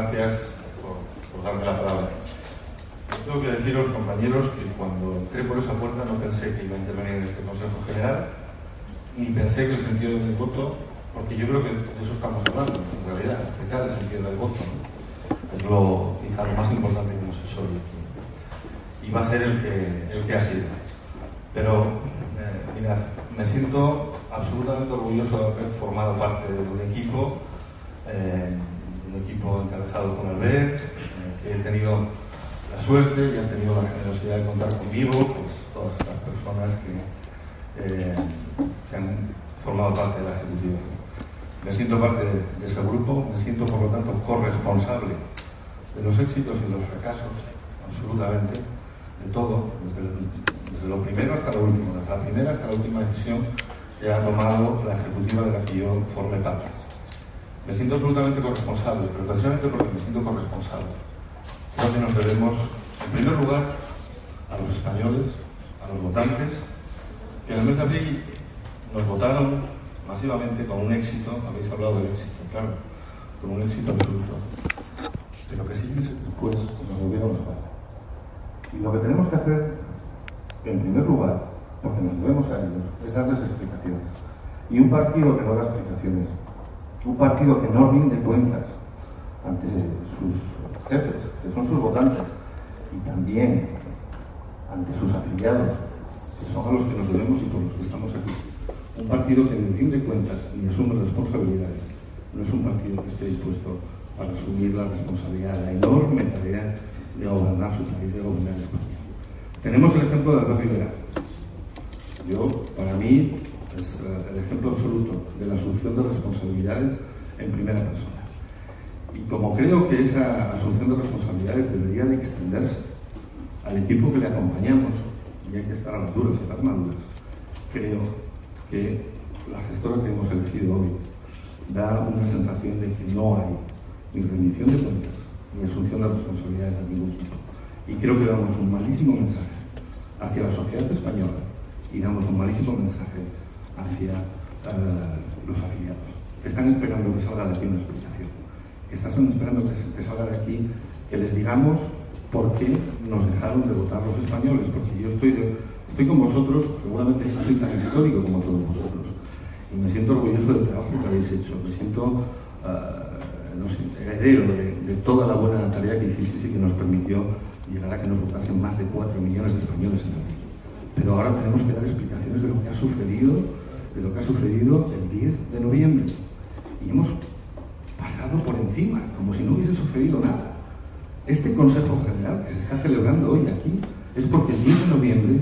gracias por, por, darme la palabra. Tengo que deciros, compañeros, que cuando entré por esa puerta no pensé que iba a intervenir en este Consejo General, ni pensé que el sentido del voto, porque yo creo que de eso estamos hablando, en realidad, explicar el sentido del voto. Es lo, quizá lo más importante que hemos hecho hoy Y va a ser el que, el que ha sido. Pero, eh, mirad, me siento absolutamente orgulloso de haber formado parte de un equipo. Eh, encabezado por Albert, eh, que he tenido la suerte y han tenido la generosidad de contar conmigo, pues todas estas personas que, eh, han formado parte de la ejecutiva. Me siento parte de, ese grupo, me siento por lo tanto corresponsable de los éxitos y los fracasos, absolutamente, de todo, desde, desde lo primero hasta lo último, desde la primera hasta la última decisión que ha tomado la ejecutiva de la que yo formé parte. Me siento absolutamente corresponsable, pero precisamente porque me siento corresponsable. Creo que nos debemos, en primer lugar, a los españoles, a los votantes, que en el mes de abril nos votaron masivamente con un éxito, habéis hablado del éxito, claro, con un éxito absoluto. Pero que seis meses después nos volvieron a pagar. Y lo que tenemos que hacer, en primer lugar, porque nos debemos a ellos, es darles explicaciones. Y un partido que no da explicaciones un partido que no rinde cuentas ante sus jefes, que son sus votantes, y también ante sus afiliados, que son a los que nos debemos y por los que estamos aquí. Un partido que ni rinde cuentas ni asume responsabilidades. No es un partido que esté dispuesto para asumir la responsabilidad, la enorme tarea de gobernar su país, de gobernar España. Tenemos el ejemplo de Albert Rivera. Yo, para mí, es uh, el ejemplo absoluto de la asunción de responsabilidades en primera persona. Y como creo que esa asunción de responsabilidades debería de extenderse al equipo que le acompañamos, y hay que estar a las duras a las maduras, creo que la gestora que hemos elegido hoy da una sensación de que no hay ni rendición de cuentas ni asunción de responsabilidades de ningún tipo. Y creo que damos un malísimo mensaje hacia la sociedad española y damos un malísimo mensaje hacia uh, los afiliados, que están esperando que salga de aquí una explicación, que están esperando que, salga de aquí que les digamos por qué nos dejaron de votar los españoles, porque yo estoy, estoy con vosotros, seguramente no soy tan histórico como todos vosotros, y me siento orgulloso del trabajo que habéis hecho, me siento uh, no sé, heredero de, de, toda la buena tarea que hicisteis y que nos permitió llegar a que nos votasen más de 4 millones de españoles en abril. Pero ahora tenemos que dar explicaciones de lo que ha sucedido de lo que ha sucedido el 10 de noviembre. Y hemos pasado por encima, como si no hubiese sucedido nada. Este Consejo General que se está celebrando hoy aquí es porque el 10 de noviembre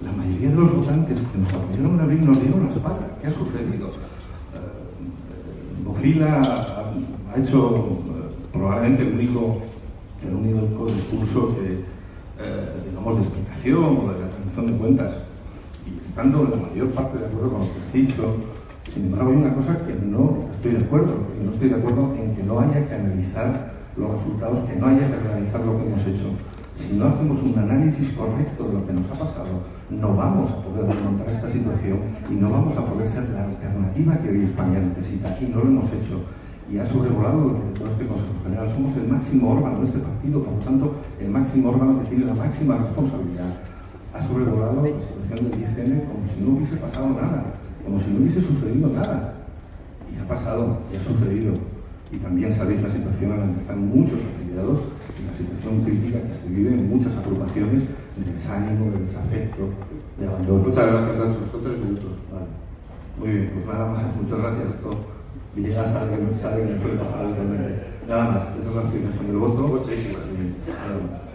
la mayoría de los votantes que nos apoyaron en abril nos dieron la espalda. ¿Qué ha sucedido? Uh, Bofila ha, hecho uh, probablemente el único, el único discurso que, uh, digamos, de explicación o de la rendición de cuentas estando la mayor parte de acuerdo con lo que has dicho, sin embargo hay una cosa que no estoy de acuerdo, y no estoy de acuerdo en que no haya que analizar los resultados, que no haya que realizar lo que hemos hecho. Si no hacemos un análisis correcto de lo que nos ha pasado, no vamos a poder remontar esta situación y no vamos a poder ser la alternativa que hoy España necesita. Y no lo hemos hecho. Y ha sobrevolado durante todo este Consejo General. Somos el máximo órgano de este partido, por lo tanto, el máximo órgano que tiene la máxima responsabilidad ha sobrevolado la situación del ICN como si no hubiese pasado nada, como si no hubiese sucedido nada. Y ha pasado, y ha sucedido. Y también sabéis la situación en la que están muchos afiliados, y la situación crítica que se vive en muchas agrupaciones de desánimo, de desafecto, de abandono. Muchas gracias, Nacho. Son tres minutos. Vale. Muy bien, pues nada más. Muchas gracias. Esto Villegas sabe que, me suele pasar. Nada más. Esa es la explicación del voto. Muchísimas. Más.